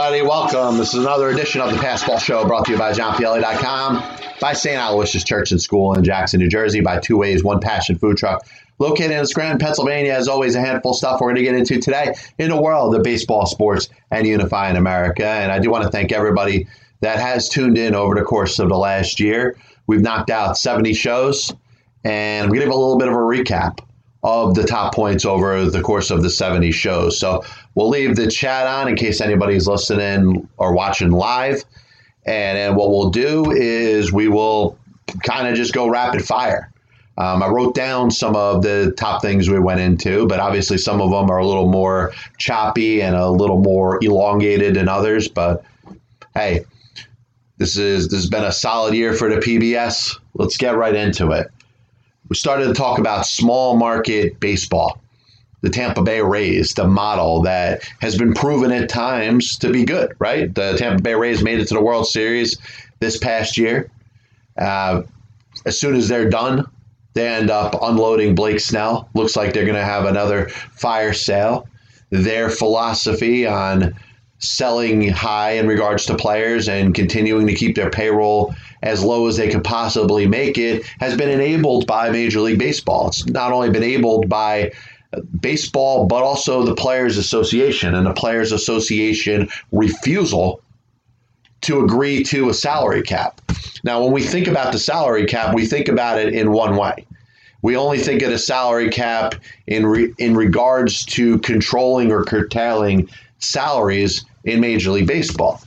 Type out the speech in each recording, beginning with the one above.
everybody. Welcome. This is another edition of the Passball Show brought to you by JohnPielli.com, by St. Aloysius Church and School in Jackson, New Jersey, by Two Ways, One Passion Food Truck, located in Scranton, Pennsylvania. As always, a handful of stuff we're going to get into today in the world of baseball, sports, and unifying America. And I do want to thank everybody that has tuned in over the course of the last year. We've knocked out 70 shows, and I'm going to give a little bit of a recap of the top points over the course of the 70 shows. So we'll leave the chat on in case anybody's listening or watching live. And, and what we'll do is we will kind of just go rapid fire. Um, I wrote down some of the top things we went into, but obviously some of them are a little more choppy and a little more elongated than others. But hey, this is this has been a solid year for the PBS. Let's get right into it we started to talk about small market baseball, the Tampa Bay Rays, the model that has been proven at times to be good, right? The Tampa Bay Rays made it to the World Series this past year. Uh, as soon as they're done, they end up unloading Blake Snell. Looks like they're going to have another fire sale. Their philosophy on selling high in regards to players and continuing to keep their payroll as low as they could possibly make it has been enabled by Major League Baseball. It's not only been enabled by baseball, but also the Players Association and the Players Association refusal to agree to a salary cap. Now, when we think about the salary cap, we think about it in one way. We only think of a salary cap in re- in regards to controlling or curtailing salaries in Major League Baseball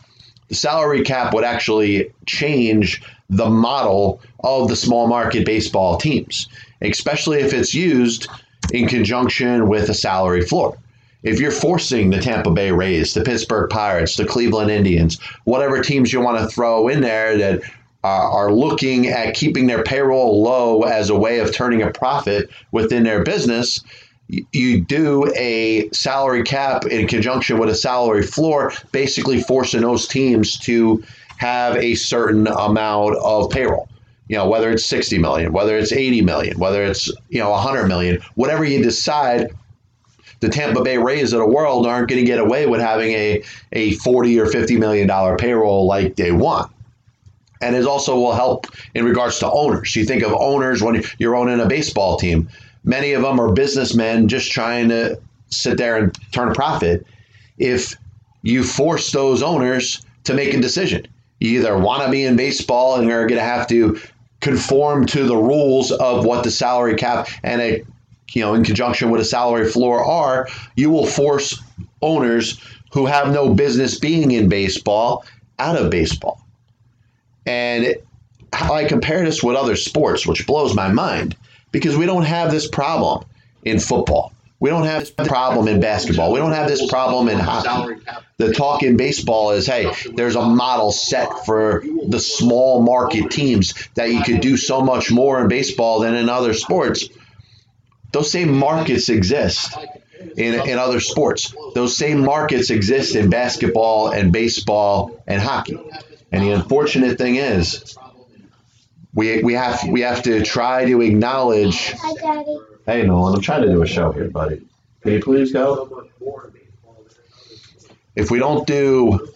the salary cap would actually change the model of the small market baseball teams, especially if it's used in conjunction with a salary floor. If you're forcing the Tampa Bay Rays, the Pittsburgh Pirates, the Cleveland Indians, whatever teams you want to throw in there that uh, are looking at keeping their payroll low as a way of turning a profit within their business, you do a salary cap in conjunction with a salary floor, basically forcing those teams to have a certain amount of payroll. You know, whether it's 60 million, whether it's 80 million, whether it's, you know, 100 million, whatever you decide, the Tampa Bay Rays of the world aren't going to get away with having a, a 40 or 50 million dollar payroll like they want. And it also will help in regards to owners. You think of owners when you're owning a baseball team Many of them are businessmen just trying to sit there and turn a profit. If you force those owners to make a decision, you either want to be in baseball and you're going to have to conform to the rules of what the salary cap and a you know in conjunction with a salary floor are, you will force owners who have no business being in baseball out of baseball. And how I compare this with other sports, which blows my mind, because we don't have this problem in football. We don't have this problem in basketball. We don't have this problem in hockey. The talk in baseball is hey, there's a model set for the small market teams that you could do so much more in baseball than in other sports. Those same markets exist in, in other sports. Those same markets exist in basketball and baseball and hockey. And the unfortunate thing is, we we have we have to try to acknowledge. Hi. Hey, Nolan, I'm trying to do a show here, buddy. Can you please go? If we don't do,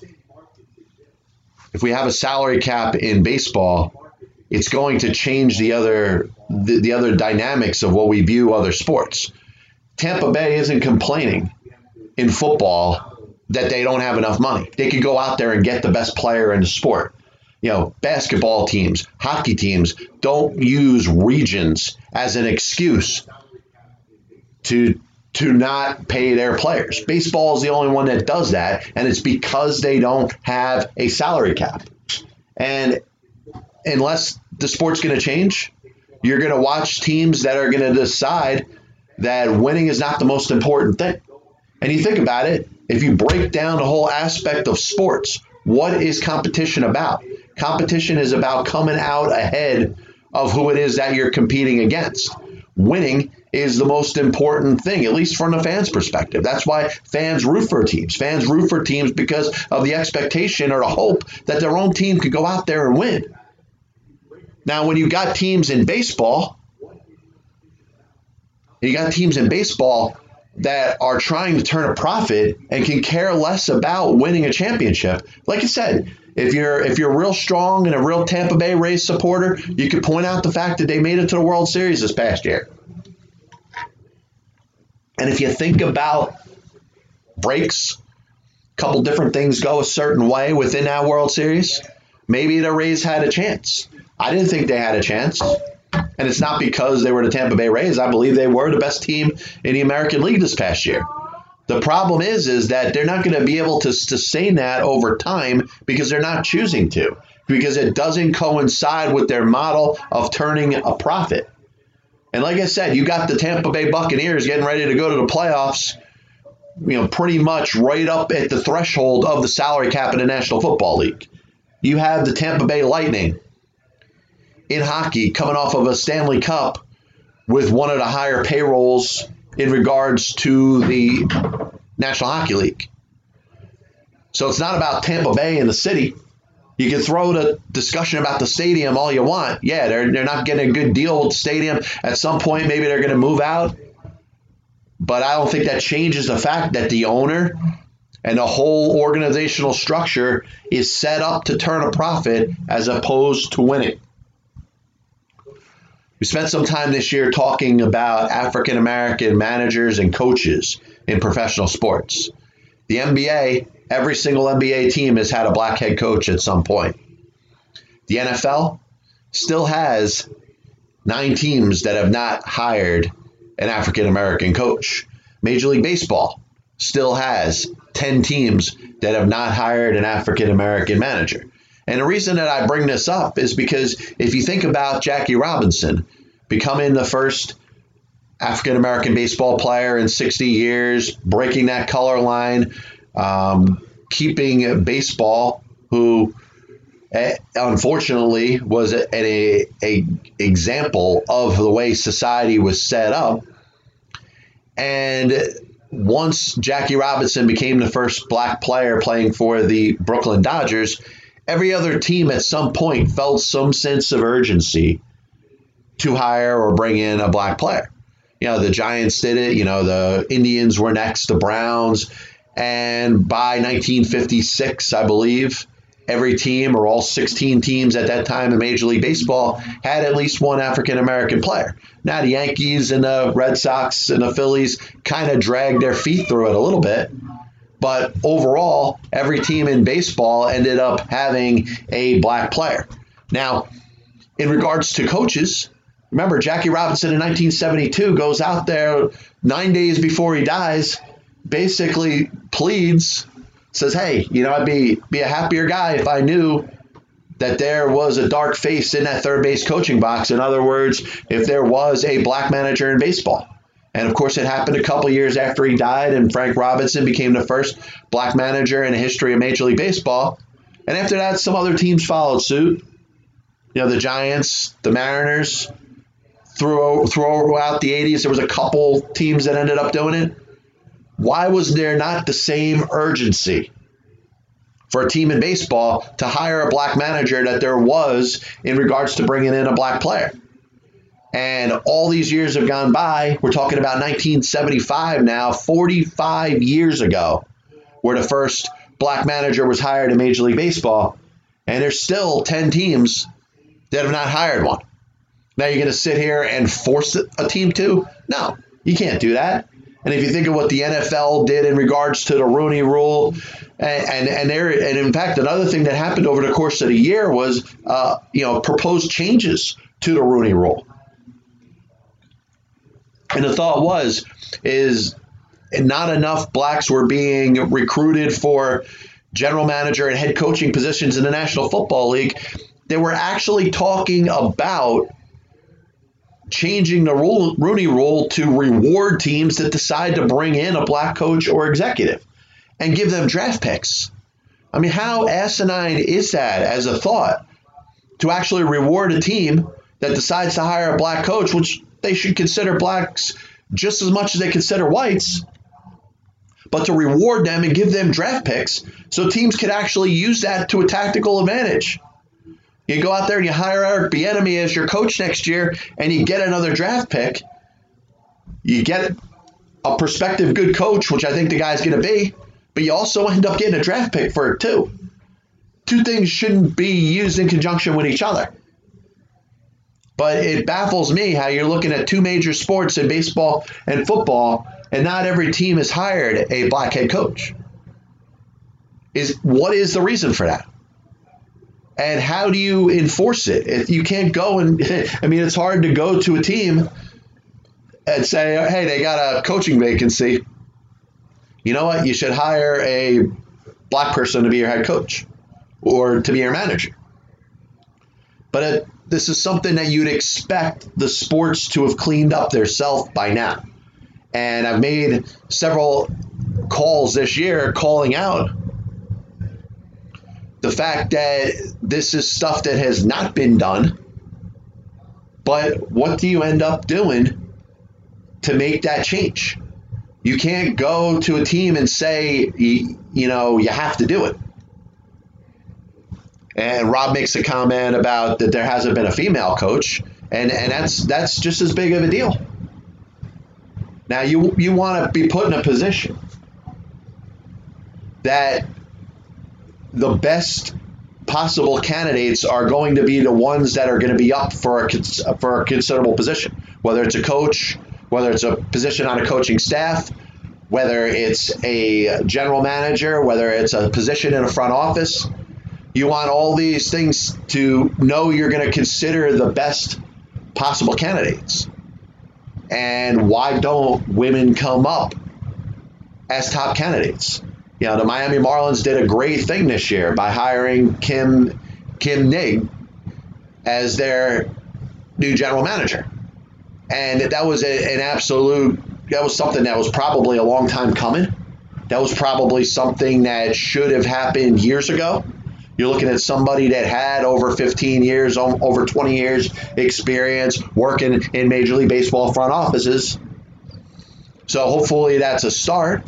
if we have a salary cap in baseball, it's going to change the other the, the other dynamics of what we view other sports. Tampa Bay isn't complaining in football that they don't have enough money. They could go out there and get the best player in the sport you know, basketball teams, hockey teams don't use regions as an excuse to to not pay their players. Baseball is the only one that does that, and it's because they don't have a salary cap. And unless the sport's going to change, you're going to watch teams that are going to decide that winning is not the most important thing. And you think about it, if you break down the whole aspect of sports, what is competition about? Competition is about coming out ahead of who it is that you're competing against. Winning is the most important thing, at least from the fans' perspective. That's why fans root for teams. Fans root for teams because of the expectation or the hope that their own team could go out there and win. Now, when you got teams in baseball, you got teams in baseball that are trying to turn a profit and can care less about winning a championship. Like I said, if you're if you're real strong and a real Tampa Bay Rays supporter, you could point out the fact that they made it to the World Series this past year. And if you think about breaks, a couple different things go a certain way within that World Series, maybe the Rays had a chance. I didn't think they had a chance. And it's not because they were the Tampa Bay Rays. I believe they were the best team in the American League this past year. The problem is, is that they're not going to be able to sustain that over time because they're not choosing to, because it doesn't coincide with their model of turning a profit. And like I said, you got the Tampa Bay Buccaneers getting ready to go to the playoffs, you know, pretty much right up at the threshold of the salary cap in the National Football League. You have the Tampa Bay Lightning in hockey coming off of a Stanley Cup with one of the higher payrolls in regards to the National Hockey League. So it's not about Tampa Bay and the city. You can throw the discussion about the stadium all you want. Yeah, they're, they're not getting a good deal with the stadium. At some point, maybe they're going to move out. But I don't think that changes the fact that the owner and the whole organizational structure is set up to turn a profit as opposed to winning. We spent some time this year talking about African American managers and coaches in professional sports. The NBA, every single NBA team has had a black head coach at some point. The NFL still has nine teams that have not hired an African American coach. Major League Baseball still has 10 teams that have not hired an African American manager. And the reason that I bring this up is because if you think about Jackie Robinson becoming the first African American baseball player in 60 years, breaking that color line, um, keeping baseball, who eh, unfortunately was a, a, a example of the way society was set up. And once Jackie Robinson became the first black player playing for the Brooklyn Dodgers, every other team at some point felt some sense of urgency to hire or bring in a black player. You know, the Giants did it, you know, the Indians were next, the Browns. And by 1956, I believe, every team or all 16 teams at that time in Major League Baseball had at least one African American player. Now, the Yankees and the Red Sox and the Phillies kind of dragged their feet through it a little bit. But overall, every team in baseball ended up having a black player. Now, in regards to coaches, remember Jackie Robinson in 1972 goes out there nine days before he dies, basically pleads, says, "Hey, you know, I'd be be a happier guy if I knew that there was a dark face in that third base coaching box. In other words, if there was a black manager in baseball." And of course, it happened a couple years after he died, and Frank Robinson became the first black manager in the history of Major League Baseball. And after that, some other teams followed suit. You know, the Giants, the Mariners. Through, throughout the 80s, there was a couple teams that ended up doing it. Why was there not the same urgency for a team in baseball to hire a black manager that there was in regards to bringing in a black player? And all these years have gone by. We're talking about 1975 now, 45 years ago, where the first black manager was hired in Major League Baseball. And there's still 10 teams that have not hired one. Now you're going to sit here and force a team to? No, you can't do that. And if you think of what the NFL did in regards to the Rooney Rule, and and and, there, and in fact, another thing that happened over the course of the year was, uh, you know, proposed changes to the Rooney Rule. And the thought was, is not enough blacks were being recruited for general manager and head coaching positions in the National Football League. They were actually talking about changing the Rooney rule to reward teams that decide to bring in a black coach or executive and give them draft picks. I mean, how asinine is that as a thought to actually reward a team that decides to hire a black coach, which they should consider blacks just as much as they consider whites, but to reward them and give them draft picks so teams could actually use that to a tactical advantage. You go out there and you hire Eric Bieniemy as your coach next year, and you get another draft pick. You get a prospective good coach, which I think the guy's going to be, but you also end up getting a draft pick for it too. Two things shouldn't be used in conjunction with each other. But it baffles me how you're looking at two major sports in baseball and football, and not every team has hired a black head coach. Is what is the reason for that? And how do you enforce it? If you can't go and I mean it's hard to go to a team and say, hey, they got a coaching vacancy. You know what? You should hire a black person to be your head coach or to be your manager. But it, this is something that you'd expect the sports to have cleaned up theirself by now. And I've made several calls this year calling out the fact that this is stuff that has not been done. But what do you end up doing to make that change. You can't go to a team and say, you, you know, you have to do it. And Rob makes a comment about that there hasn't been a female coach, and, and that's that's just as big of a deal. Now you you want to be put in a position that the best possible candidates are going to be the ones that are going to be up for a, for a considerable position, whether it's a coach, whether it's a position on a coaching staff, whether it's a general manager, whether it's a position in a front office. You want all these things to know you're going to consider the best possible candidates. And why don't women come up as top candidates? You know, the Miami Marlins did a great thing this year by hiring Kim Kim Ng as their new general manager and that was a, an absolute that was something that was probably a long time coming. That was probably something that should have happened years ago. You're looking at somebody that had over 15 years, over 20 years experience working in Major League Baseball front offices. So hopefully that's a start.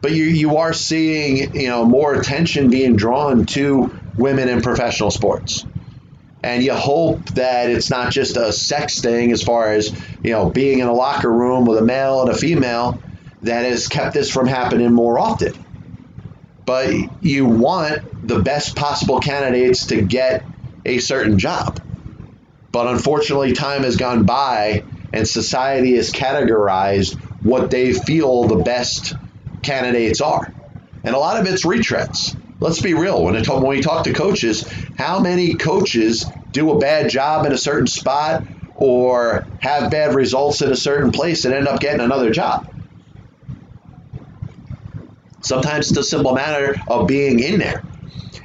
But you, you are seeing, you know, more attention being drawn to women in professional sports. And you hope that it's not just a sex thing as far as you know being in a locker room with a male and a female that has kept this from happening more often. But you want the best possible candidates to get a certain job. But unfortunately time has gone by and society has categorized what they feel the best candidates are and a lot of it's retreads let's be real. When, it, when we talk to coaches, how many coaches do a bad job in a certain spot or have bad results in a certain place and end up getting another job? Sometimes it's a simple matter of being in there.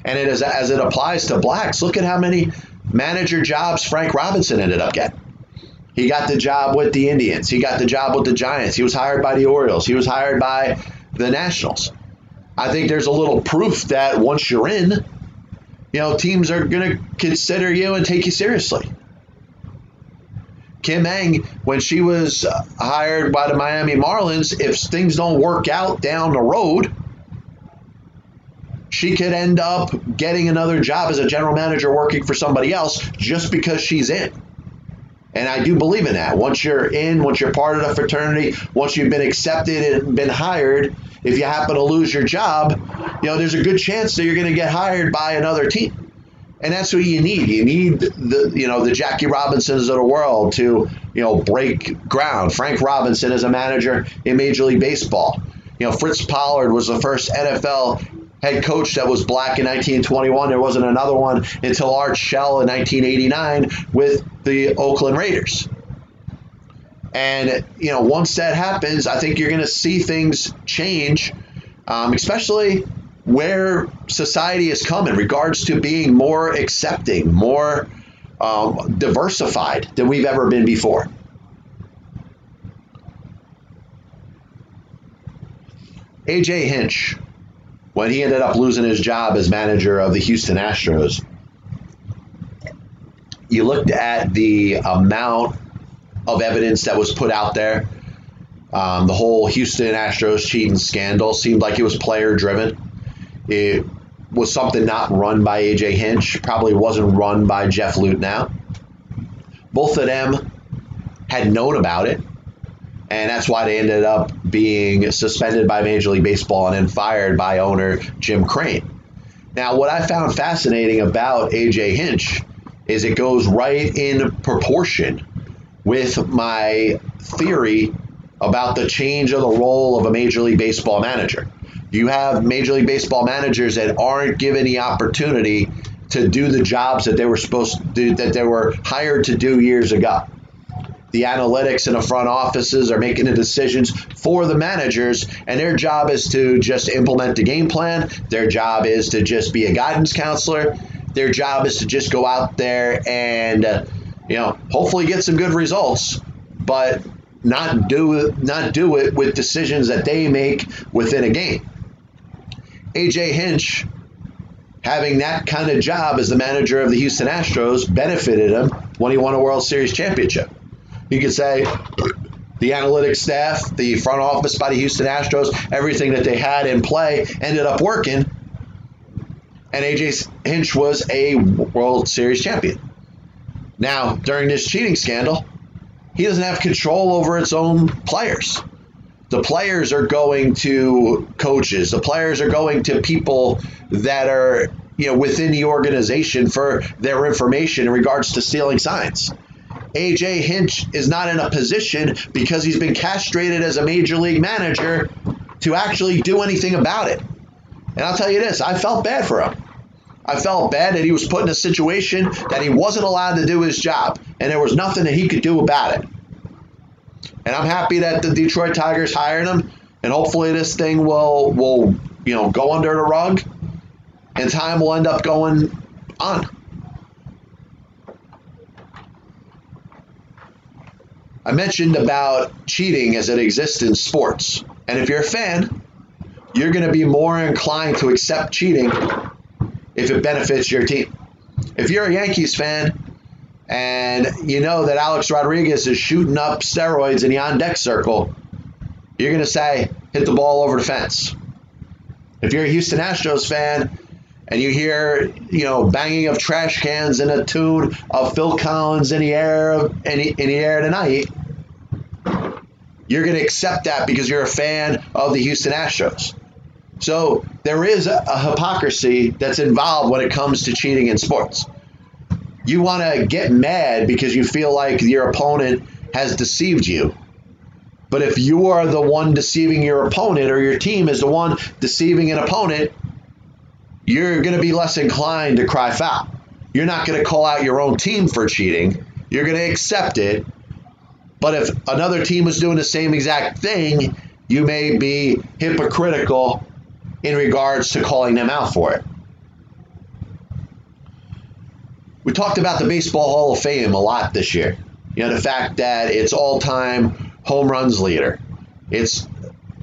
And it is as it applies to blacks, look at how many manager jobs Frank Robinson ended up getting. He got the job with the Indians. He got the job with the Giants. He was hired by the Orioles. He was hired by the Nationals. I think there's a little proof that once you're in, you know, teams are going to consider you and take you seriously. Kim Ng, when she was hired by the Miami Marlins, if things don't work out down the road, she could end up getting another job as a general manager working for somebody else just because she's in. And I do believe in that. Once you're in, once you're part of the fraternity, once you've been accepted and been hired, if you happen to lose your job, you know, there's a good chance that you're going to get hired by another team. And that's what you need. You need the, you know, the Jackie Robinsons of the world to, you know, break ground. Frank Robinson is a manager in Major League Baseball. You know, Fritz Pollard was the first NFL head coach that was black in 1921. There wasn't another one until Art Shell in 1989 with the Oakland Raiders. And, you know, once that happens, I think you're going to see things change, um, especially where society has come in regards to being more accepting, more um, diversified than we've ever been before. AJ Hinch, when he ended up losing his job as manager of the Houston Astros, you looked at the amount of evidence that was put out there. Um, the whole Houston Astros cheating scandal seemed like it was player driven. It was something not run by AJ Hinch, probably wasn't run by Jeff Luhnow. Both of them had known about it. And that's why they ended up being suspended by Major League Baseball and then fired by owner Jim Crane. Now, what I found fascinating about AJ Hinch is it goes right in proportion with my theory about the change of the role of a Major League Baseball manager. You have Major League Baseball managers that aren't given the opportunity to do the jobs that they were supposed to do, that they were hired to do years ago. The analytics in the front offices are making the decisions for the managers, and their job is to just implement the game plan. Their job is to just be a guidance counselor. Their job is to just go out there and, you know, hopefully get some good results, but not do not do it with decisions that they make within a game. AJ Hinch having that kind of job as the manager of the Houston Astros benefited him when he won a World Series championship. You could say the analytics staff, the front office by the Houston Astros, everything that they had in play ended up working. And AJ Hinch was a World Series champion. Now, during this cheating scandal, he doesn't have control over its own players. The players are going to coaches. The players are going to people that are you know within the organization for their information in regards to stealing signs. AJ Hinch is not in a position because he's been castrated as a major league manager to actually do anything about it. And I'll tell you this, I felt bad for him. I felt bad that he was put in a situation that he wasn't allowed to do his job, and there was nothing that he could do about it. And I'm happy that the Detroit Tigers hired him, and hopefully this thing will will you know go under the rug, and time will end up going on. I mentioned about cheating as it exists in sports, and if you're a fan, you're going to be more inclined to accept cheating if it benefits your team. If you're a Yankees fan and you know that Alex Rodriguez is shooting up steroids in the on deck circle, you're going to say, hit the ball over the fence. If you're a Houston Astros fan and you hear, you know, banging of trash cans and a tune of Phil Collins in the air in the, in the air tonight, you're going to accept that because you're a fan of the Houston Astros. So there is a, a hypocrisy that's involved when it comes to cheating in sports. You want to get mad because you feel like your opponent has deceived you. But if you are the one deceiving your opponent or your team is the one deceiving an opponent, you're going to be less inclined to cry foul. You're not going to call out your own team for cheating. You're going to accept it. But if another team is doing the same exact thing, you may be hypocritical in regards to calling them out for it. We talked about the Baseball Hall of Fame a lot this year. You know, the fact that it's all time home runs leader, it's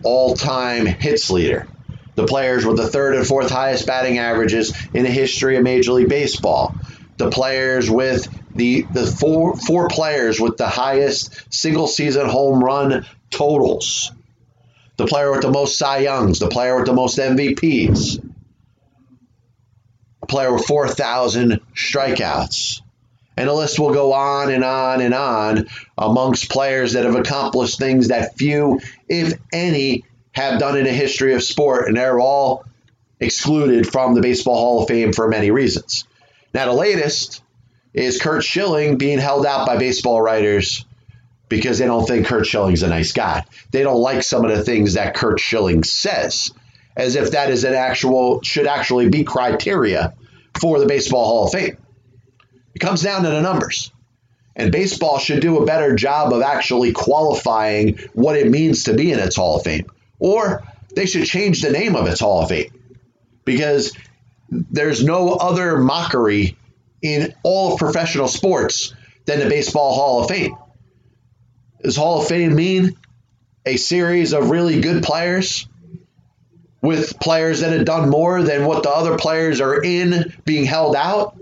all time hits leader. The players with the third and fourth highest batting averages in the history of Major League Baseball. The players with the, the four, four players with the highest single season home run totals the player with the most Cy Youngs, the player with the most MVPs, a player with 4,000 strikeouts. And the list will go on and on and on amongst players that have accomplished things that few, if any, have done in the history of sport. And they're all excluded from the Baseball Hall of Fame for many reasons. Now, the latest is Curt Schilling being held out by baseball writers because they don't think Curt Schilling's a nice guy. They don't like some of the things that Curt Schilling says, as if that is an actual should actually be criteria for the Baseball Hall of Fame. It comes down to the numbers. And baseball should do a better job of actually qualifying what it means to be in its Hall of Fame. Or they should change the name of its Hall of Fame. Because there's no other mockery in all of professional sports than the Baseball Hall of Fame. Does Hall of Fame mean a series of really good players with players that have done more than what the other players are in being held out?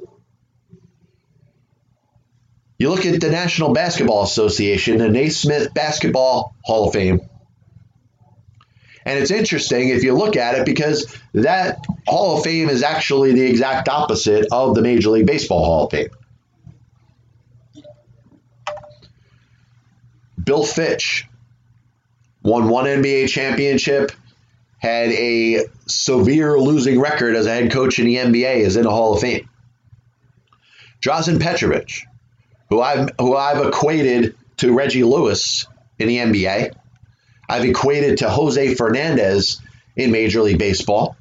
You look at the National Basketball Association, the Naismith Basketball Hall of Fame. And it's interesting if you look at it because that Hall of Fame is actually the exact opposite of the Major League Baseball Hall of Fame. Bill Fitch won one NBA championship, had a severe losing record as a head coach in the NBA, is in the Hall of Fame. Drazen Petrovic, who I've who I've equated to Reggie Lewis in the NBA. I've equated to Jose Fernandez in Major League Baseball.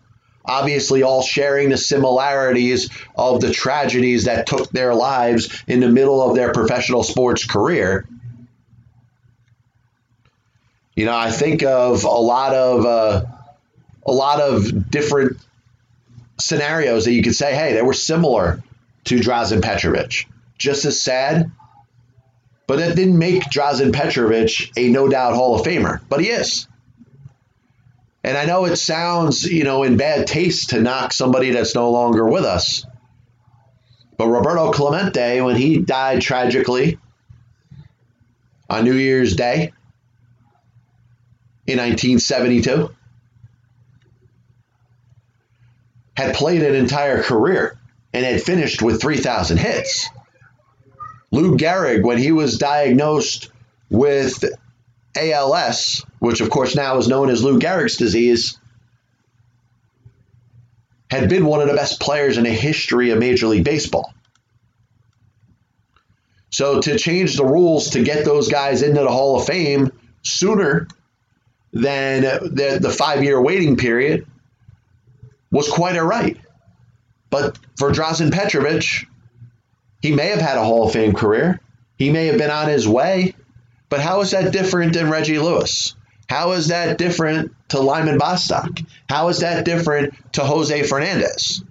Obviously, all sharing the similarities of the tragedies that took their lives in the middle of their professional sports career. You know, I think of a lot of uh, a lot of different scenarios that you could say, hey, they were similar to Drazen Petrovic. Just as sad, but that didn't make Drazen Petrovic a no doubt Hall of Famer, but he is. And I know it sounds, you know, in bad taste to knock somebody that's no longer with us. But Roberto Clemente, when he died tragically on New Year's Day in 1972, had played an entire career and had finished with 3,000 hits. Lou Gehrig, when he was diagnosed with ALS, which of course now is known as Lou Gehrig's disease, had been one of the best players in the history of Major League Baseball. So to change the rules to get those guys into the Hall of Fame sooner than the, the five year waiting period was quite a right. But for Drazen Petrovic, he may have had a Hall of Fame career. He may have been on his way. But how is that different than Reggie Lewis? How is that different to Lyman Bostock? How is that different to Jose Fernandez?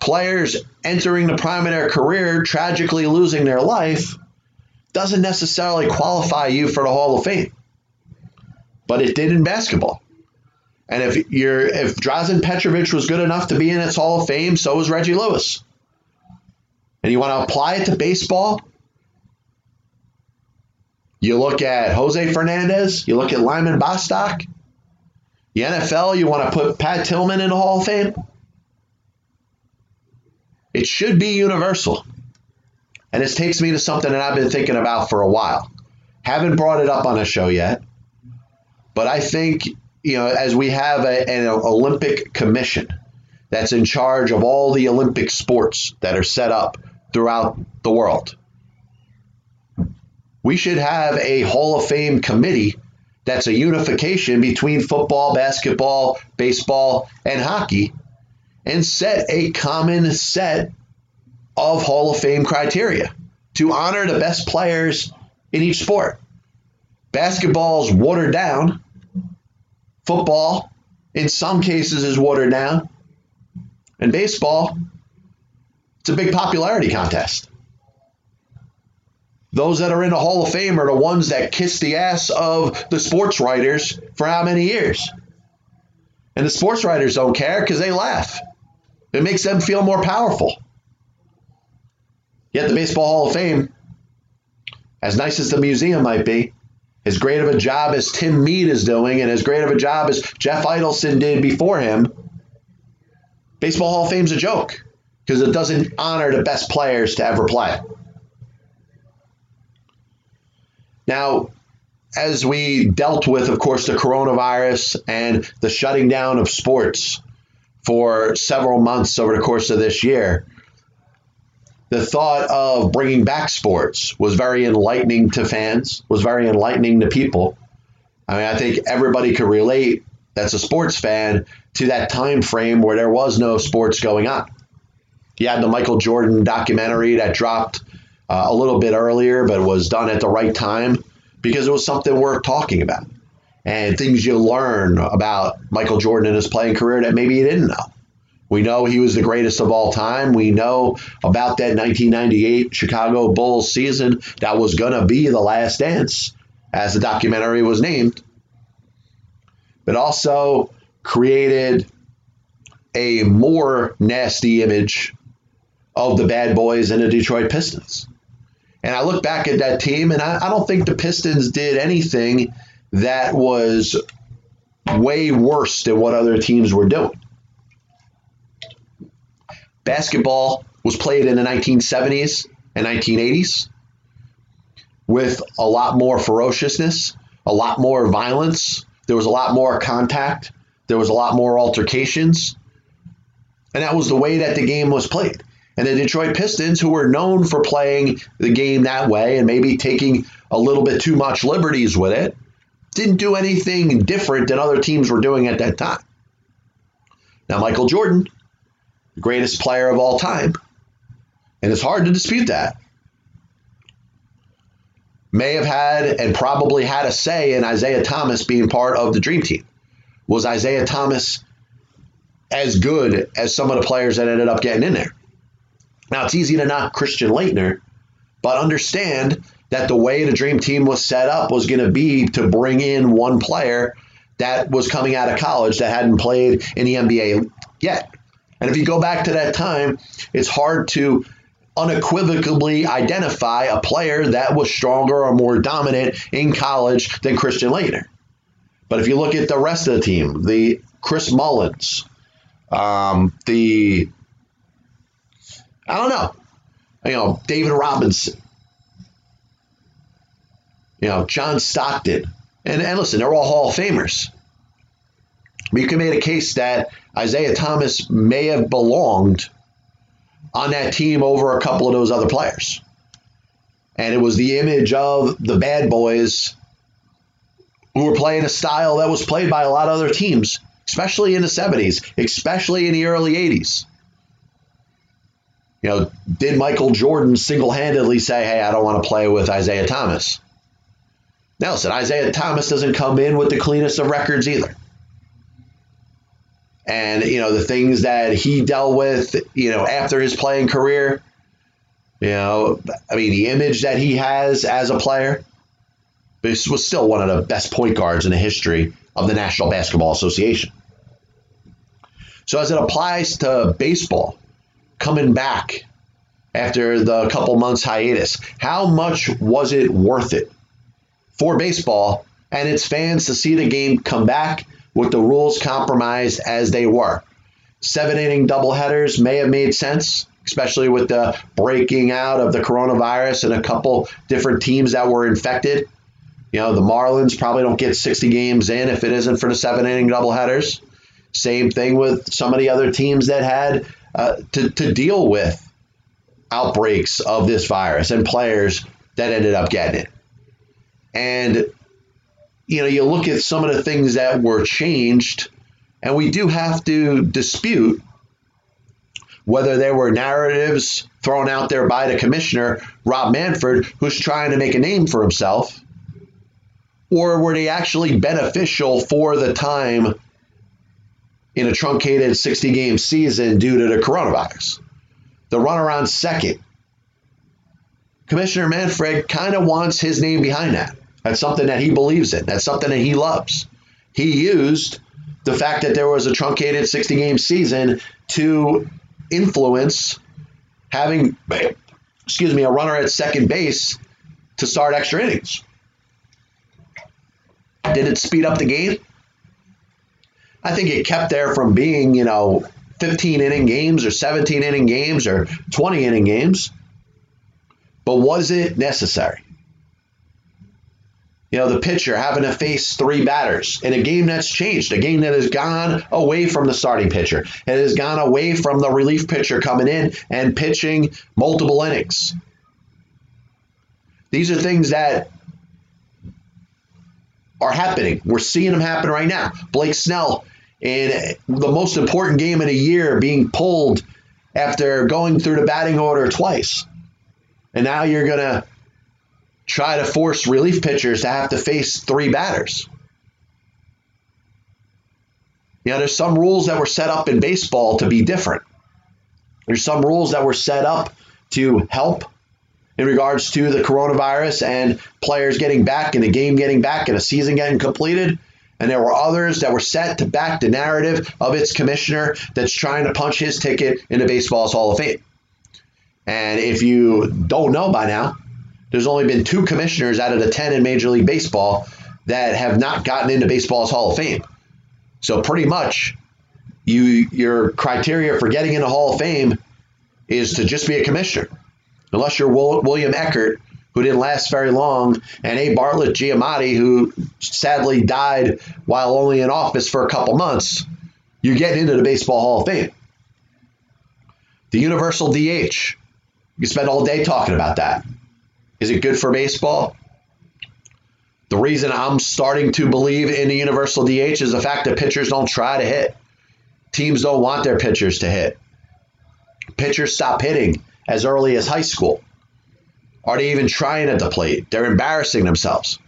Players entering the prime of their career, tragically losing their life, doesn't necessarily qualify you for the Hall of Fame. But it did in basketball. And if you're if Drazen Petrovic was good enough to be in its Hall of Fame, so was Reggie Lewis. And you want to apply it to baseball, you look at Jose Fernandez, you look at Lyman Bostock. The NFL, you want to put Pat Tillman in the Hall of Fame? It should be universal. And this takes me to something that I've been thinking about for a while. Haven't brought it up on a show yet, but I think, you know, as we have a, an Olympic commission that's in charge of all the Olympic sports that are set up throughout the world we should have a Hall of Fame committee that's a unification between football, basketball, baseball, and hockey and set a common set of Hall of Fame criteria to honor the best players in each sport. Basketball's watered down. Football, in some cases, is watered down. And baseball, it's a big popularity contest. Those that are in the Hall of Fame are the ones that kiss the ass of the sports writers for how many years? And the sports writers don't care because they laugh. It makes them feel more powerful. Yet the Baseball Hall of Fame, as nice as the museum might be, as great of a job as Tim Mead is doing, and as great of a job as Jeff Idelson did before him, Baseball Hall of Fame's a joke because it doesn't honor the best players to ever play. Now, as we dealt with, of course, the coronavirus and the shutting down of sports for several months over the course of this year, the thought of bringing back sports was very enlightening to fans, was very enlightening to people. I mean, I think everybody could relate that's a sports fan to that time frame where there was no sports going on. You had the Michael Jordan documentary that dropped uh, a little bit earlier, but was done at the right time because it was something worth talking about and things you learn about Michael Jordan and his playing career that maybe you didn't know. We know he was the greatest of all time. We know about that 1998 Chicago Bulls season that was going to be the last dance, as the documentary was named. But also created a more nasty image of the bad boys and the Detroit Pistons. And I look back at that team, and I, I don't think the Pistons did anything that was way worse than what other teams were doing. Basketball was played in the 1970s and 1980s with a lot more ferociousness, a lot more violence. There was a lot more contact. There was a lot more altercations. And that was the way that the game was played. And the Detroit Pistons, who were known for playing the game that way and maybe taking a little bit too much liberties with it, didn't do anything different than other teams were doing at that time. Now, Michael Jordan, greatest player of all time, and it's hard to dispute that, may have had and probably had a say in Isiah Thomas being part of the Dream Team. Was Isiah Thomas as good as some of the players that ended up getting in there? Now, it's easy to knock Christian Laettner, but understand that the way the Dream Team was set up was going to be to bring in one player that was coming out of college that hadn't played in the NBA yet. And if you go back to that time, it's hard to unequivocally identify a player that was stronger or more dominant in college than Christian Laettner. But if you look at the rest of the team, the Chris Mullins, um, the I don't know, you know David Robinson, you know John Stockton, and, and listen, they're all Hall of Famers. But you can make a case that Isiah Thomas may have belonged on that team over a couple of those other players. And it was the image of the bad boys who were playing a style that was played by a lot of other teams, especially in the 70s, especially in the early 80s. You know, did Michael Jordan single handedly say, hey, I don't want to play with Isiah Thomas? Nelson, Isiah Thomas doesn't come in with the cleanest of records either and you know the things that he dealt with you know after his playing career you know i mean the image that he has as a player this was still one of the best point guards in the history of the national basketball association. So as it applies to baseball coming back after the couple months hiatus how much was it worth it for baseball and its fans to see the game come back with the rules compromised as they were. Seven inning doubleheaders may have made sense, especially with the breaking out of the coronavirus and a couple different teams that were infected. You know, the Marlins probably don't get 60 games in if it isn't for the seven inning doubleheaders. Same thing with some of the other teams that had uh, to, to deal with outbreaks of this virus and players that ended up getting it. And you know, you look at some of the things that were changed, and we do have to dispute whether there were narratives thrown out there by the commissioner, Rob Manfred, who's trying to make a name for himself, or were they actually beneficial for the time in a truncated 60 game season due to the coronavirus? The runner on second. Commissioner Manfred kind of wants his name behind that. That's something that he believes in. That's something that he loves. He used the fact that there was a truncated 60 game season to influence having, excuse me, a runner at second base to start extra innings. Did it speed up the game? I think it kept there from being, you know, 15 inning games or 17 inning games or 20 inning games. But was it necessary? You know, the pitcher having to face three batters in a game that's changed, a game that has gone away from the starting pitcher. It has gone away from the relief pitcher coming in and pitching multiple innings. These are things that are happening. We're seeing them happen right now. Blake Snell in the most important game of the year being pulled after going through the batting order twice. And now you're going to try to force relief pitchers to have to face three batters. You know, there's some rules that were set up in baseball to be different. There's some rules that were set up to help in regards to the coronavirus and players getting back and the game getting back and a season getting completed. And there were others that were set to back the narrative of its commissioner that's trying to punch his ticket into baseball's Hall of Fame. And if you don't know by now, there's only been two commissioners out of the 10 in Major League Baseball that have not gotten into baseball's Hall of Fame. So pretty much you your criteria for getting into Hall of Fame is to just be a commissioner. Unless you're William Eckert, who didn't last very long, and A. Bartlett Giamatti, who sadly died while only in office for a couple months, you're getting into the Baseball Hall of Fame. The universal DH. You spend all day talking about that. Is it good for baseball? The reason I'm starting to believe in the universal DH is the fact that pitchers don't try to hit. Teams don't want their pitchers to hit. Pitchers stop hitting as early as high school. Are they even trying at the plate? They're embarrassing themselves.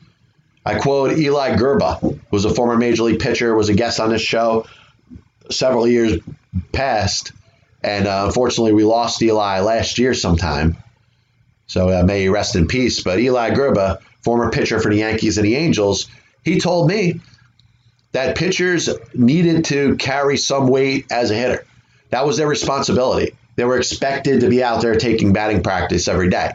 I quote Eli Grba, who's a former major league pitcher, was a guest on this show several years past, and uh, unfortunately we lost Eli last year sometime. So uh, may he rest in peace. But Eli Grba, former pitcher for the Yankees and the Angels, he told me that pitchers needed to carry some weight as a hitter. That was their responsibility. They were expected to be out there taking batting practice every day.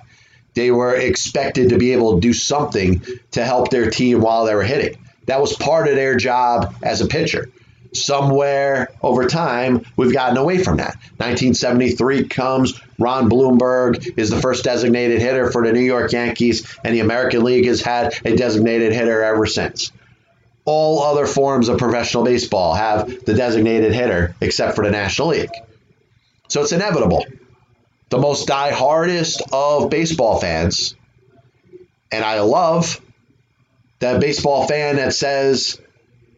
They were expected to be able to do something to help their team while they were hitting. That was part of their job as a pitcher. Somewhere over time, we've gotten away from that. 1973 comes. Ron Blomberg is the first designated hitter for the New York Yankees, and the American League has had a designated hitter ever since. All other forms of professional baseball have the designated hitter except for the National League. So it's inevitable. The most die-hardest of baseball fans, and I love that baseball fan that says,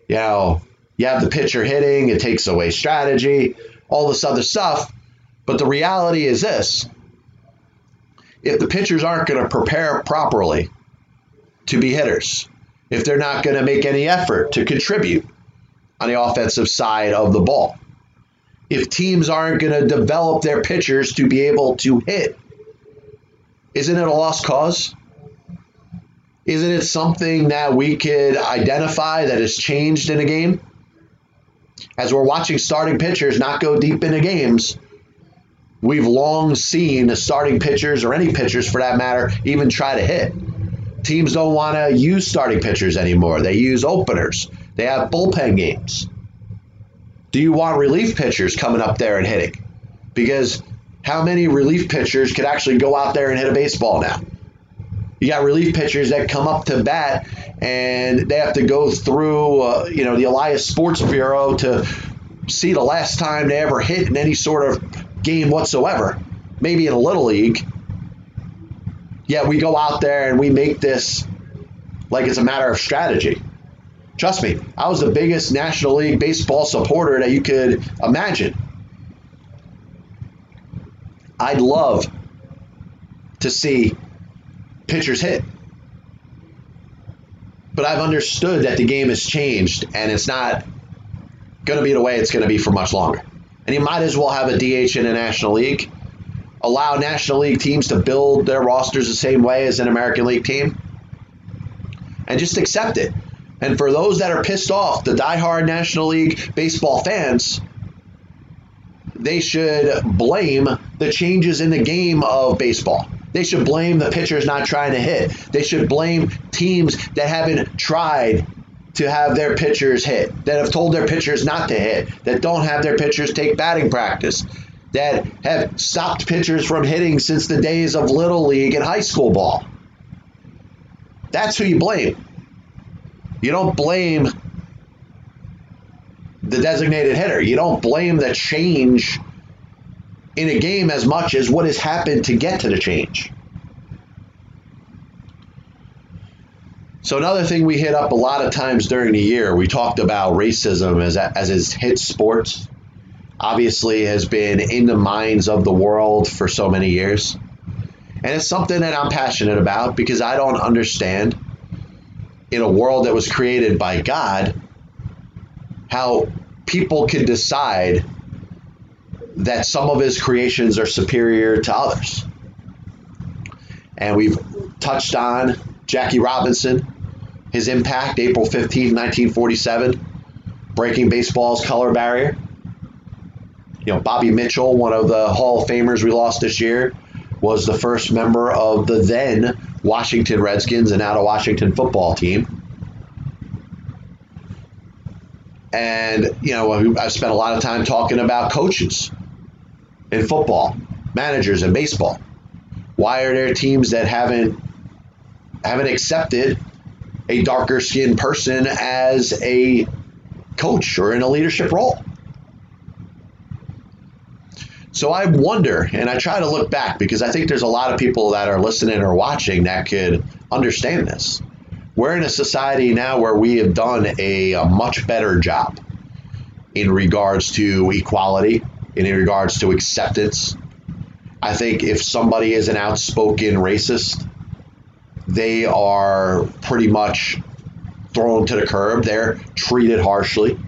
you know, you have the pitcher hitting, it takes away strategy, all this other stuff. But the reality is this if the pitchers aren't going to prepare properly to be hitters, if they're not going to make any effort to contribute on the offensive side of the ball, if teams aren't going to develop their pitchers to be able to hit, isn't it a lost cause? Isn't it something that we could identify that has changed in a game? As we're watching starting pitchers not go deep into games, we've long seen starting pitchers or any pitchers for that matter even try to hit. Teams don't want to use starting pitchers anymore. They use openers. They have bullpen games. Do you want relief pitchers coming up there and hitting? Because how many relief pitchers could actually go out there and hit a baseball now? You got relief pitchers that come up to bat and they have to go through, uh, you know, the Elias Sports Bureau to see the last time they ever hit in any sort of game whatsoever. Maybe in a little league. Yet we go out there and we make this like it's a matter of strategy. Trust me, I was the biggest National League baseball supporter that you could imagine. I'd love to see pitchers hit. But I've understood that the game has changed and it's not going to be the way it's going to be for much longer. And you might as well have a DH in a National League. Allow National League teams to build their rosters the same way as an American League team. And just accept it. And for those that are pissed off, the diehard National League baseball fans, they should blame the changes in the game of baseball. They should blame the pitchers not trying to hit. They should blame teams that haven't tried to have their pitchers hit, that have told their pitchers not to hit, that don't have their pitchers take batting practice, that have stopped pitchers from hitting since the days of Little League and high school ball. That's who you blame. You don't blame the designated hitter. You don't blame the change in a game as much as what has happened to get to the change. So another thing we hit up a lot of times during the year, we talked about racism as as has hit sports. Obviously, has been in the minds of the world for so many years, and it's something that I'm passionate about because I don't understand in a world that was created by God, how people can decide that some of his creations are superior to others. And we've touched on Jackie Robinson, his impact, April 15, 1947, breaking baseball's color barrier. You know, Bobby Mitchell, one of the Hall of Famers we lost this year, was the first member of the then Washington Redskins and now the Washington football team. And, you know, I've spent a lot of time talking about coaches in football, managers in baseball. Why are there teams that haven't haven't accepted a darker skinned person as a coach or in a leadership role. So I wonder, and I try to look back because I think there's a lot of people that are listening or watching that could understand this. We're in a society now where we have done a, a much better job in regards to equality, in regards to acceptance. I think if somebody is an outspoken racist, they are pretty much thrown to the curb. They're treated harshly.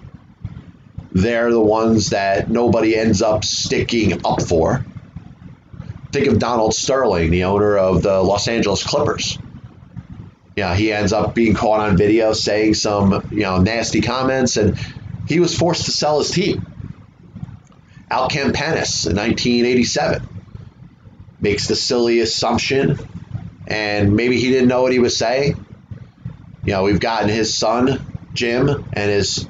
They're the ones that nobody ends up sticking up for. Think of Donald Sterling, the owner of the Los Angeles Clippers. Yeah, he ends up being caught on video saying some, you know, nasty comments, and he was forced to sell his team. Al Campanis in 1987 makes the silly assumption and maybe he didn't know what he was saying. You know, we've gotten his son, Jim, and his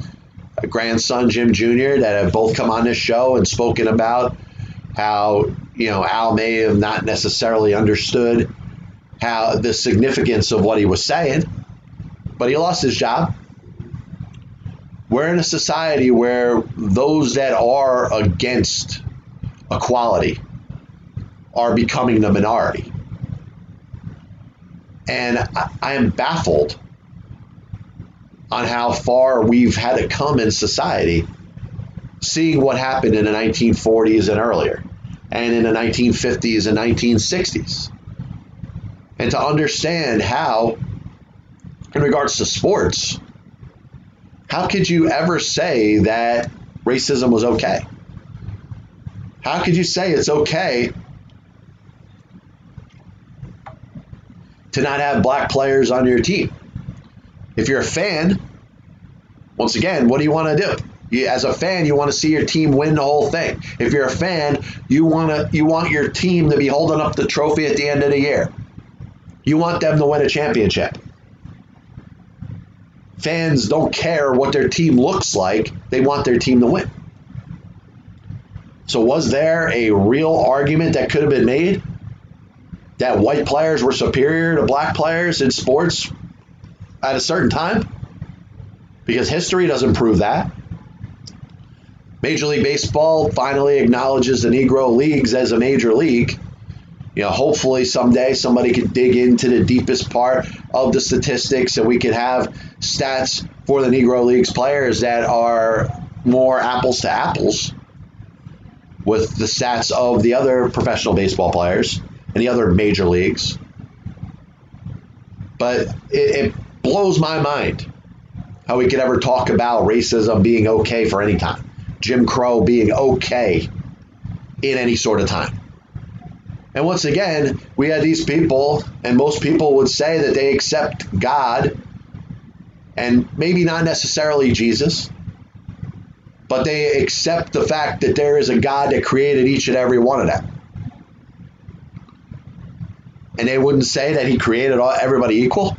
grandson, Jim Jr., that have both come on this show and spoken about how, you know, Al may have not necessarily understood how the significance of what he was saying, but he lost his job. We're in a society where those that are against equality are becoming the minority. And I, I am baffled on how far we've had to come in society, seeing what happened in the 1940s and earlier, and in the 1950s and 1960s. And to understand how, in regards to sports, how could you ever say that racism was okay? How could you say it's okay to not have black players on your team. If you're a fan, once again, what do you want to do? You, as a fan, you want to see your team win the whole thing. If you're a fan, you want to you want your team to be holding up the trophy at the end of the year. You want them to win a championship. Fans don't care what their team looks like; they want their team to win. So, was there a real argument that could have been made that white players were superior to black players in sports at a certain time? Because history doesn't prove that. Major League Baseball finally acknowledges the Negro Leagues as a major league. You know, hopefully someday somebody could dig into the deepest part of the statistics and we could have stats for the Negro Leagues players that are more apples to apples with the stats of the other professional baseball players and the other major leagues. But it, it blows my mind how we could ever talk about racism being okay for any time, Jim Crow being okay in any sort of time. And once again, we had these people, and most people would say that they accept God and maybe not necessarily Jesus, but they accept the fact that there is a God that created each and every one of them and they wouldn't say that he created all, everybody equal?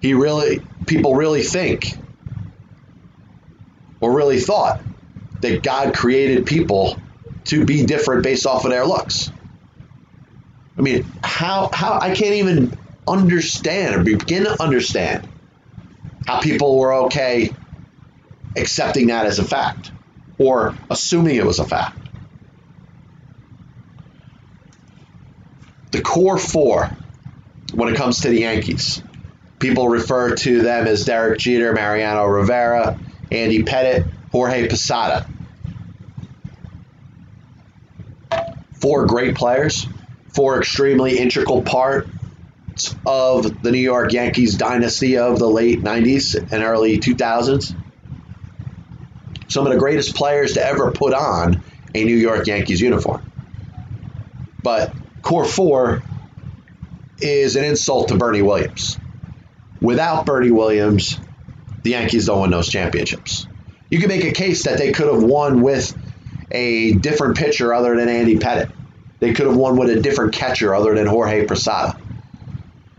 He really, people really think or really thought that God created people to be different based off of their looks. I mean, how how I can't even understand or begin to understand how people were okay accepting that as a fact or assuming it was a fact. The core four when it comes to the Yankees. People refer to them as Derek Jeter, Mariano Rivera, Andy Pettitte, Jorge Posada. Four great players, four extremely integral parts of the New York Yankees dynasty of the late 90s and early 2000s. Some of the greatest players to ever put on a New York Yankees uniform. But core four is an insult to Bernie Williams. Without Bernie Williams, the Yankees don't win those championships. You can make a case that they could have won with a different pitcher other than Andy Pettitte. They could have won with a different catcher other than Jorge Posada.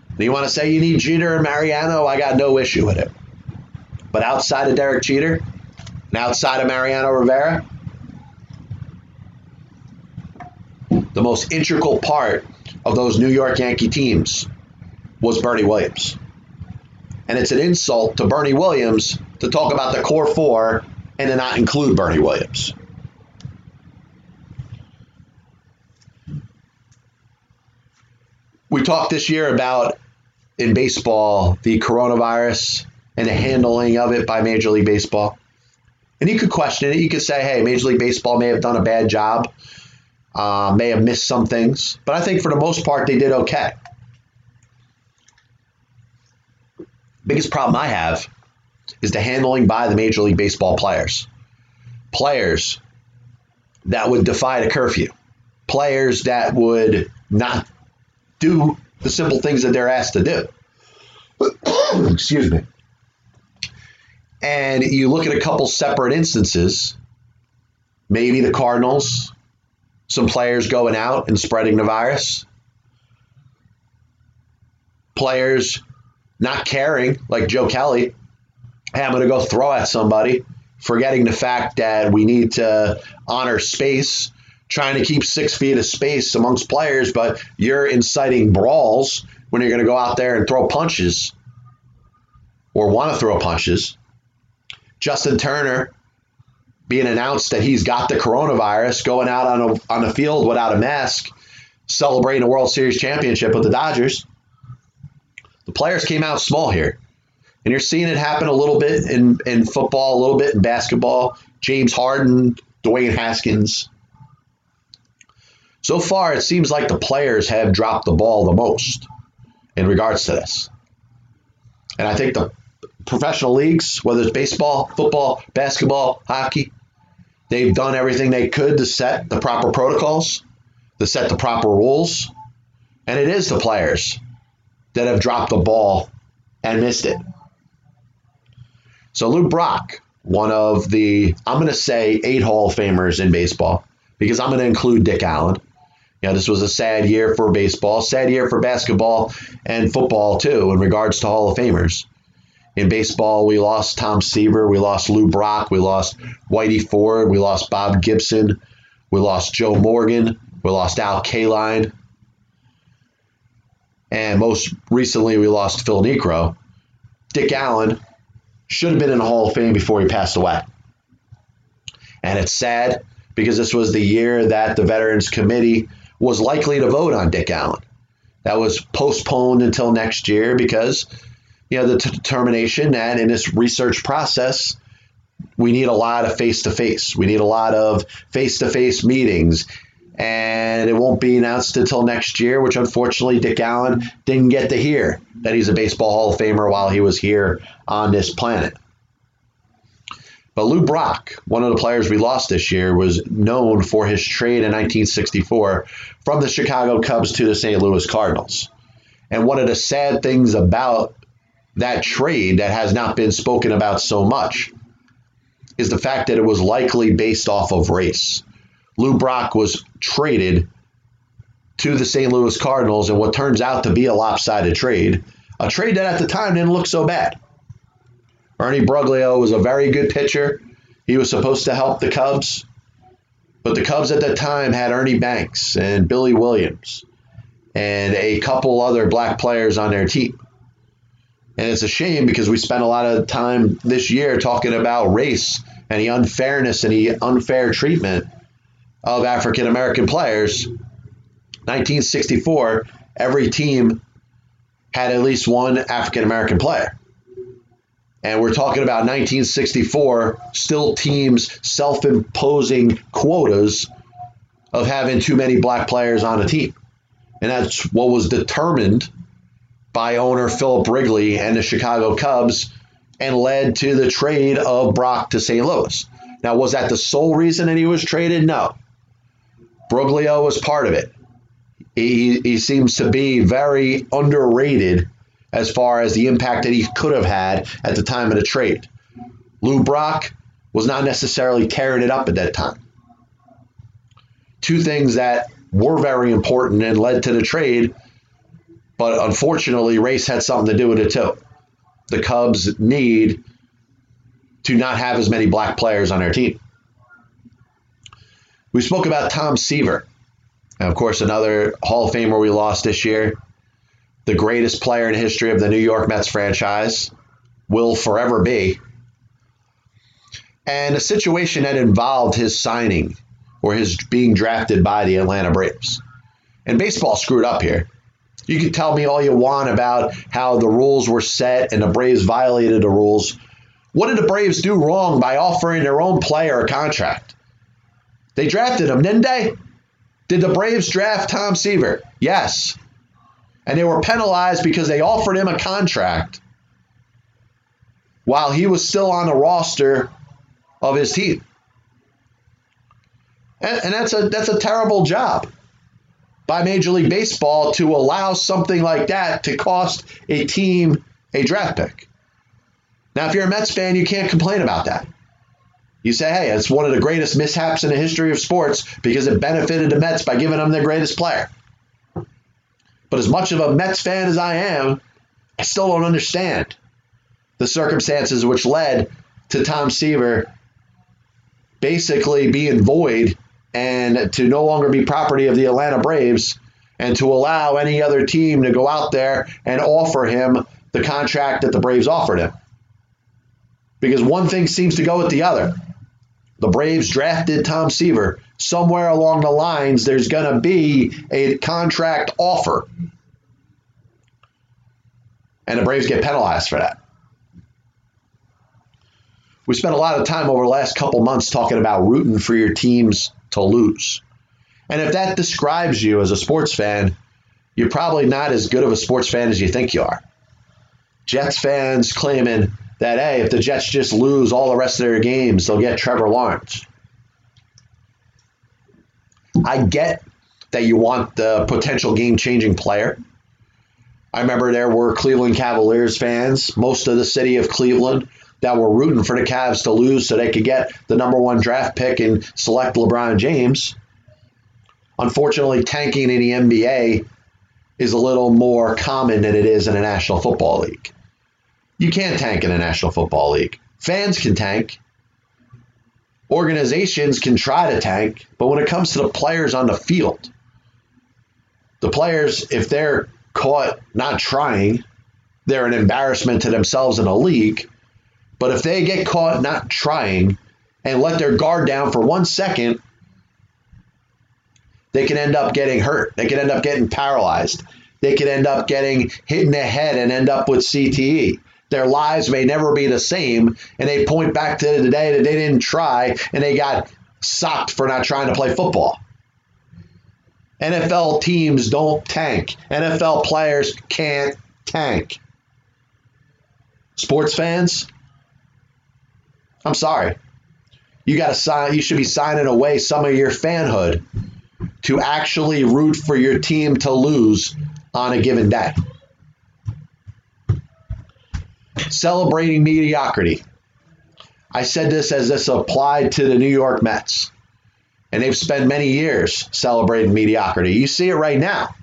And you want to say you need Jeter and Mariano? I got no issue with it. But outside of Derek Jeter and outside of Mariano Rivera, the most integral part of those New York Yankee teams was Bernie Williams. And it's an insult to Bernie Williams to talk about the core four and to not include Bernie Williams. We talked this year about in baseball the coronavirus and the handling of it by Major League Baseball. And you could question it. You could say, hey, Major League Baseball may have done a bad job, uh, may have missed some things, but I think for the most part they did okay. Biggest problem I have is the handling by the Major League Baseball players. Players that would defy the curfew, players that would not do the simple things that they're asked to do. Excuse me. And you look at a couple separate instances, maybe the Cardinals, some players going out and spreading the virus, players not caring, like Joe Kelly, hey, I'm going to go throw at somebody, forgetting the fact that we need to honor space, trying to keep six feet of space amongst players, but you're inciting brawls when you're going to go out there and throw punches or want to throw punches. Justin Turner being announced that he's got the coronavirus, going out on a, on the field without a mask, celebrating a World Series championship with the Dodgers. The players came out small here. And you're seeing it happen a little bit in, in football, a little bit in basketball. James Harden, Dwayne Haskins. So far, it seems like the players have dropped the ball the most in regards to this. And I think the professional leagues, whether it's baseball, football, basketball, hockey, they've done everything they could to set the proper protocols, to set the proper rules. And it is the players that have dropped the ball and missed it. So Lou Brock, one of the, I'm going to say eight Hall of Famers in baseball, because I'm going to include Dick Allen. You know, this was a sad year for baseball, sad year for basketball and football too, in regards to Hall of Famers. In baseball, we lost Tom Seaver, we lost Lou Brock, we lost Whitey Ford, we lost Bob Gibson, we lost Joe Morgan, we lost Al Kaline, and most recently we lost Phil Niekro. Dick Allen should have been in the Hall of Fame before he passed away. And it's sad because this was the year that the Veterans Committee was likely to vote on Dick Allen. That was postponed until next year because, you know, the determination that in this research process, we need a lot of face to face. We need a lot of face to face meetings. And it won't be announced until next year, which unfortunately Dick Allen didn't get to hear that he's a Baseball Hall of Famer while he was here on this planet. But Lou Brock, one of the players we lost this year, was known for his trade in 1964 from the Chicago Cubs to the St. Louis Cardinals. And one of the sad things about that trade that has not been spoken about so much is the fact that it was likely based off of race. Lou Brock was traded to the St. Louis Cardinals in what turns out to be a lopsided trade, a trade that at the time didn't look so bad. Ernie Broglio was a very good pitcher. He was supposed to help the Cubs, but the Cubs at that time had Ernie Banks and Billy Williams and a couple other black players on their team. And it's a shame because we spent a lot of time this year talking about race and the unfairness and the unfair treatment of African American players. 1964, every team had at least one African American player. And we're talking about 1964, still teams self imposing quotas of having too many black players on a team. And that's what was determined by owner Philip Wrigley and the Chicago Cubs and led to the trade of Brock to St. Louis. Now, was that the sole reason that he was traded? No. Broglio was part of it. He, he seems to be very underrated as far as the impact that he could have had at the time of the trade. Lou Brock was not necessarily tearing it up at that time. Two things that were very important and led to the trade, but unfortunately, race had something to do with it too. The Cubs need to not have as many black players on their team. We spoke about Tom Seaver. And of course, another Hall of Famer we lost this year. the greatest player in history of the New York Mets franchise, will forever be. And a situation that involved his signing or his being drafted by the Atlanta Braves. And baseball screwed up here. You can tell me all you want about how the rules were set and the Braves violated the rules. What did the Braves do wrong by offering their own player a contract? They drafted him, didn't they? Did the Braves draft Tom Seaver? Yes. And they were penalized because they offered him a contract while he was still on the roster of his team. And, and that's a that's a terrible job by Major League Baseball to allow something like that to cost a team a draft pick. Now, if you're a Mets fan, you can't complain about that. You say, hey, it's one of the greatest mishaps in the history of sports because it benefited the Mets by giving them their greatest player. But as much of a Mets fan as I am, I still don't understand the circumstances which led to Tom Seaver basically being void and to no longer be property of the Atlanta Braves and to allow any other team to go out there and offer him the contract that the Braves offered him. Because one thing seems to go with the other. The Braves drafted Tom Seaver. Somewhere along the lines, there's going to be a contract offer. And the Braves get penalized for that. We spent a lot of time over the last couple months talking about rooting for your teams to lose. And if that describes you as a sports fan, you're probably not as good of a sports fan as you think you are. Jets fans claiming that, hey, if the Jets just lose all the rest of their games, they'll get Trevor Lawrence. I get that you want the potential game changing player. I remember there were Cleveland Cavaliers fans, most of the city of Cleveland, that were rooting for the Cavs to lose so they could get the number one draft pick and select LeBron James. Unfortunately, tanking in the NBA is a little more common than it is in a National Football League. You can't tank in the National Football League. Fans can tank. Organizations can try to tank, but when it comes to the players on the field, the players, if they're caught not trying, they're an embarrassment to themselves in a league. But if they get caught not trying and let their guard down for one second, they can end up getting hurt. They can end up getting paralyzed. They could end up getting hit in the head and end up with CTE. Their lives may never be the same, and they point back to the day that they didn't try and they got socked for not trying to play football. NFL teams don't tank. NFL players can't tank. Sports fans, I'm sorry. You got to sign. You should be signing away some of your fanhood to actually root for your team to lose on a given day. Celebrating mediocrity. I said this as this applied to the New York Mets, and they've spent many years celebrating mediocrity. You see it right now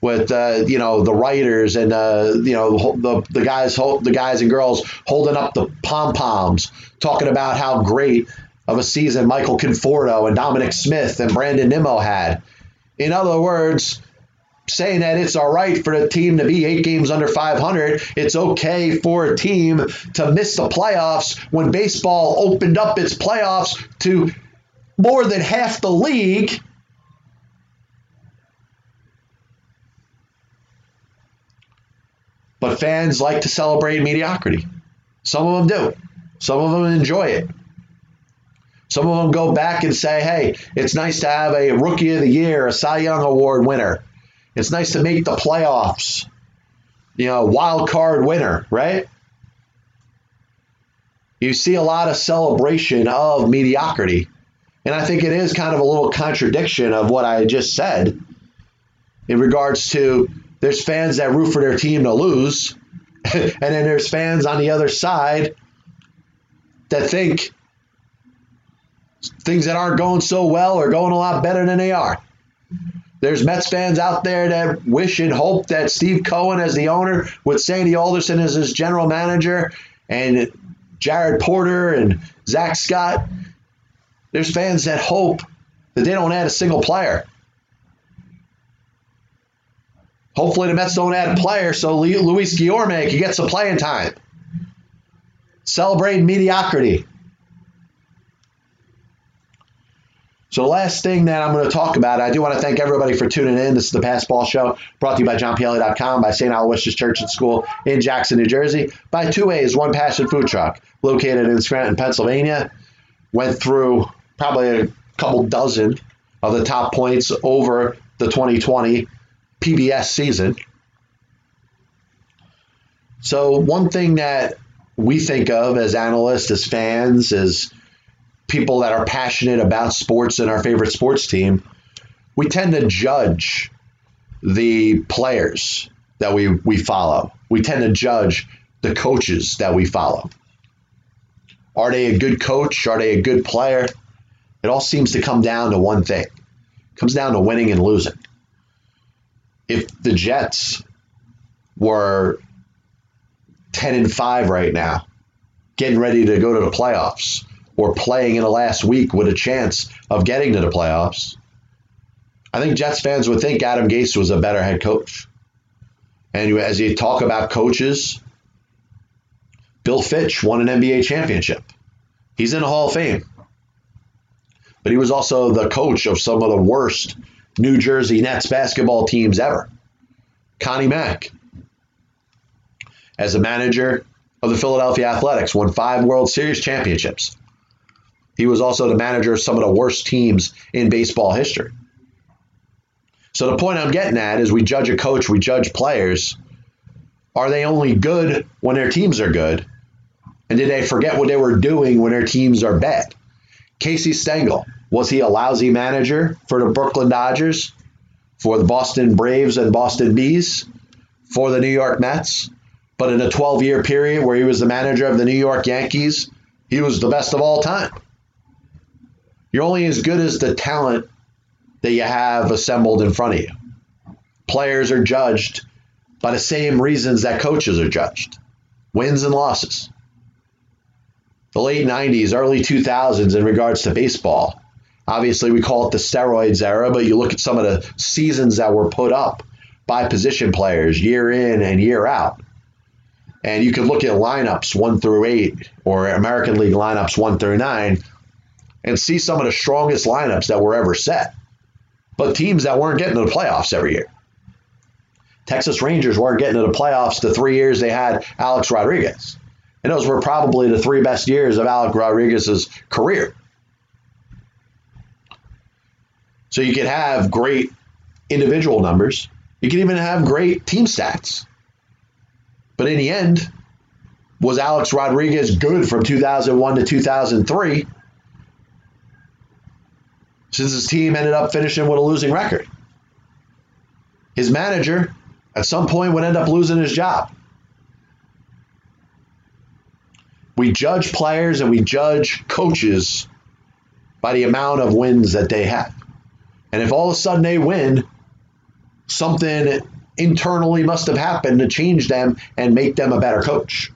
with uh, you know the writers and uh, you know the the guys the guys and girls holding up the pom poms, talking about how great of a season Michael Conforto and Dominic Smith and Brandon Nimmo had. In other words, saying that it's all right for a team to be eight games under 500. It's okay for a team to miss the playoffs when baseball opened up its playoffs to more than half the league But fans like to celebrate mediocrity. Some of them do. Some of them enjoy it. Some of them go back and say, hey, it's nice to have a Rookie of the Year, a Cy Young Award winner. It's nice to make the playoffs. You know, wild card winner, right? You see a lot of celebration of mediocrity. And I think it is kind of a little contradiction of what I just said in regards to there's fans that root for their team to lose, and then there's fans on the other side that think things that aren't going so well are going a lot better than they are. There's Mets fans out there that wish and hope that Steve Cohen, as the owner, with Sandy Alderson as his general manager, and Jared Porter and Zach Scott, there's fans that hope that they don't add a single player Hopefully the Mets don't add a player so Luis Guillorme can get some playing time. Celebrate mediocrity. So last thing that I'm going to talk about, I do want to thank everybody for tuning in. This is the Passball Show, brought to you by JohnPielli.com, by St. Aloysius Church and School in Jackson, New Jersey, by Two Ways, One Passion Food Truck, located in Scranton, Pennsylvania. Went through probably a couple dozen of the top points over the 2020 PBS season. So one thing that we think of as analysts, as fans, as people that are passionate about sports and our favorite sports team, we tend to judge the players that we, we follow. We tend to judge the coaches that we follow. Are they a good coach? Are they a good player? It all seems to come down to one thing. It comes down to winning and losing. If the Jets were 10 and 5 right now, getting ready to go to the playoffs, or playing in the last week with a chance of getting to the playoffs, I think Jets fans would think Adam Gase was a better head coach. And as you talk about coaches, Bill Fitch won an NBA championship. He's in the Hall of Fame. But he was also the coach of some of the worst New Jersey Nets basketball teams ever. Connie Mack, as a manager of the Philadelphia Athletics, won five World Series championships. He was also the manager of some of the worst teams in baseball history. So the point I'm getting at is we judge a coach, we judge players. Are they only good when their teams are good? And did they forget what they were doing when their teams are bad? Casey Stengel, was he a lousy manager for the Brooklyn Dodgers, for the Boston Braves and Boston Bees, for the New York Mets? But in a 12 year period where he was the manager of the New York Yankees, he was the best of all time. You're only as good as the talent that you have assembled in front of you. Players are judged by the same reasons that coaches are judged wins and losses. The late 90s, early 2000s, in regards to baseball, obviously we call it the steroids era, but you look at some of the seasons that were put up by position players year in and year out. And you can look at lineups one through eight or American League lineups one through nine and see some of the strongest lineups that were ever set, but teams that weren't getting to the playoffs every year. Texas Rangers weren't getting to the playoffs the three years they had Alex Rodriguez. And those were probably the three best years of Alex Rodriguez's career. So you could have great individual numbers. You can even have great team stats. But in the end, was Alex Rodriguez good from 2001 to 2003? since his team ended up finishing with a losing record. His manager, at some point, would end up losing his job. We judge players and we judge coaches by the amount of wins that they have. And if all of a sudden they win, something internally must have happened to change them and make them a better coach.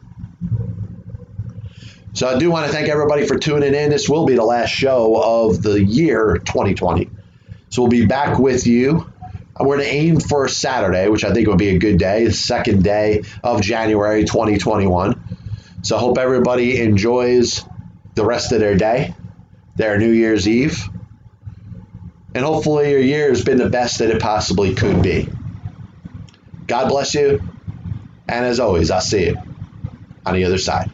So I do want to thank everybody for tuning in. This will be the last show of the year 2020. So we'll be back with you. We're going to aim for Saturday, which I think will be a good day, the second day of January 2021. So I hope everybody enjoys the rest of their day, their New Year's Eve. And hopefully your year has been the best that it possibly could be. God bless you. And as always, I'll see you on the other side.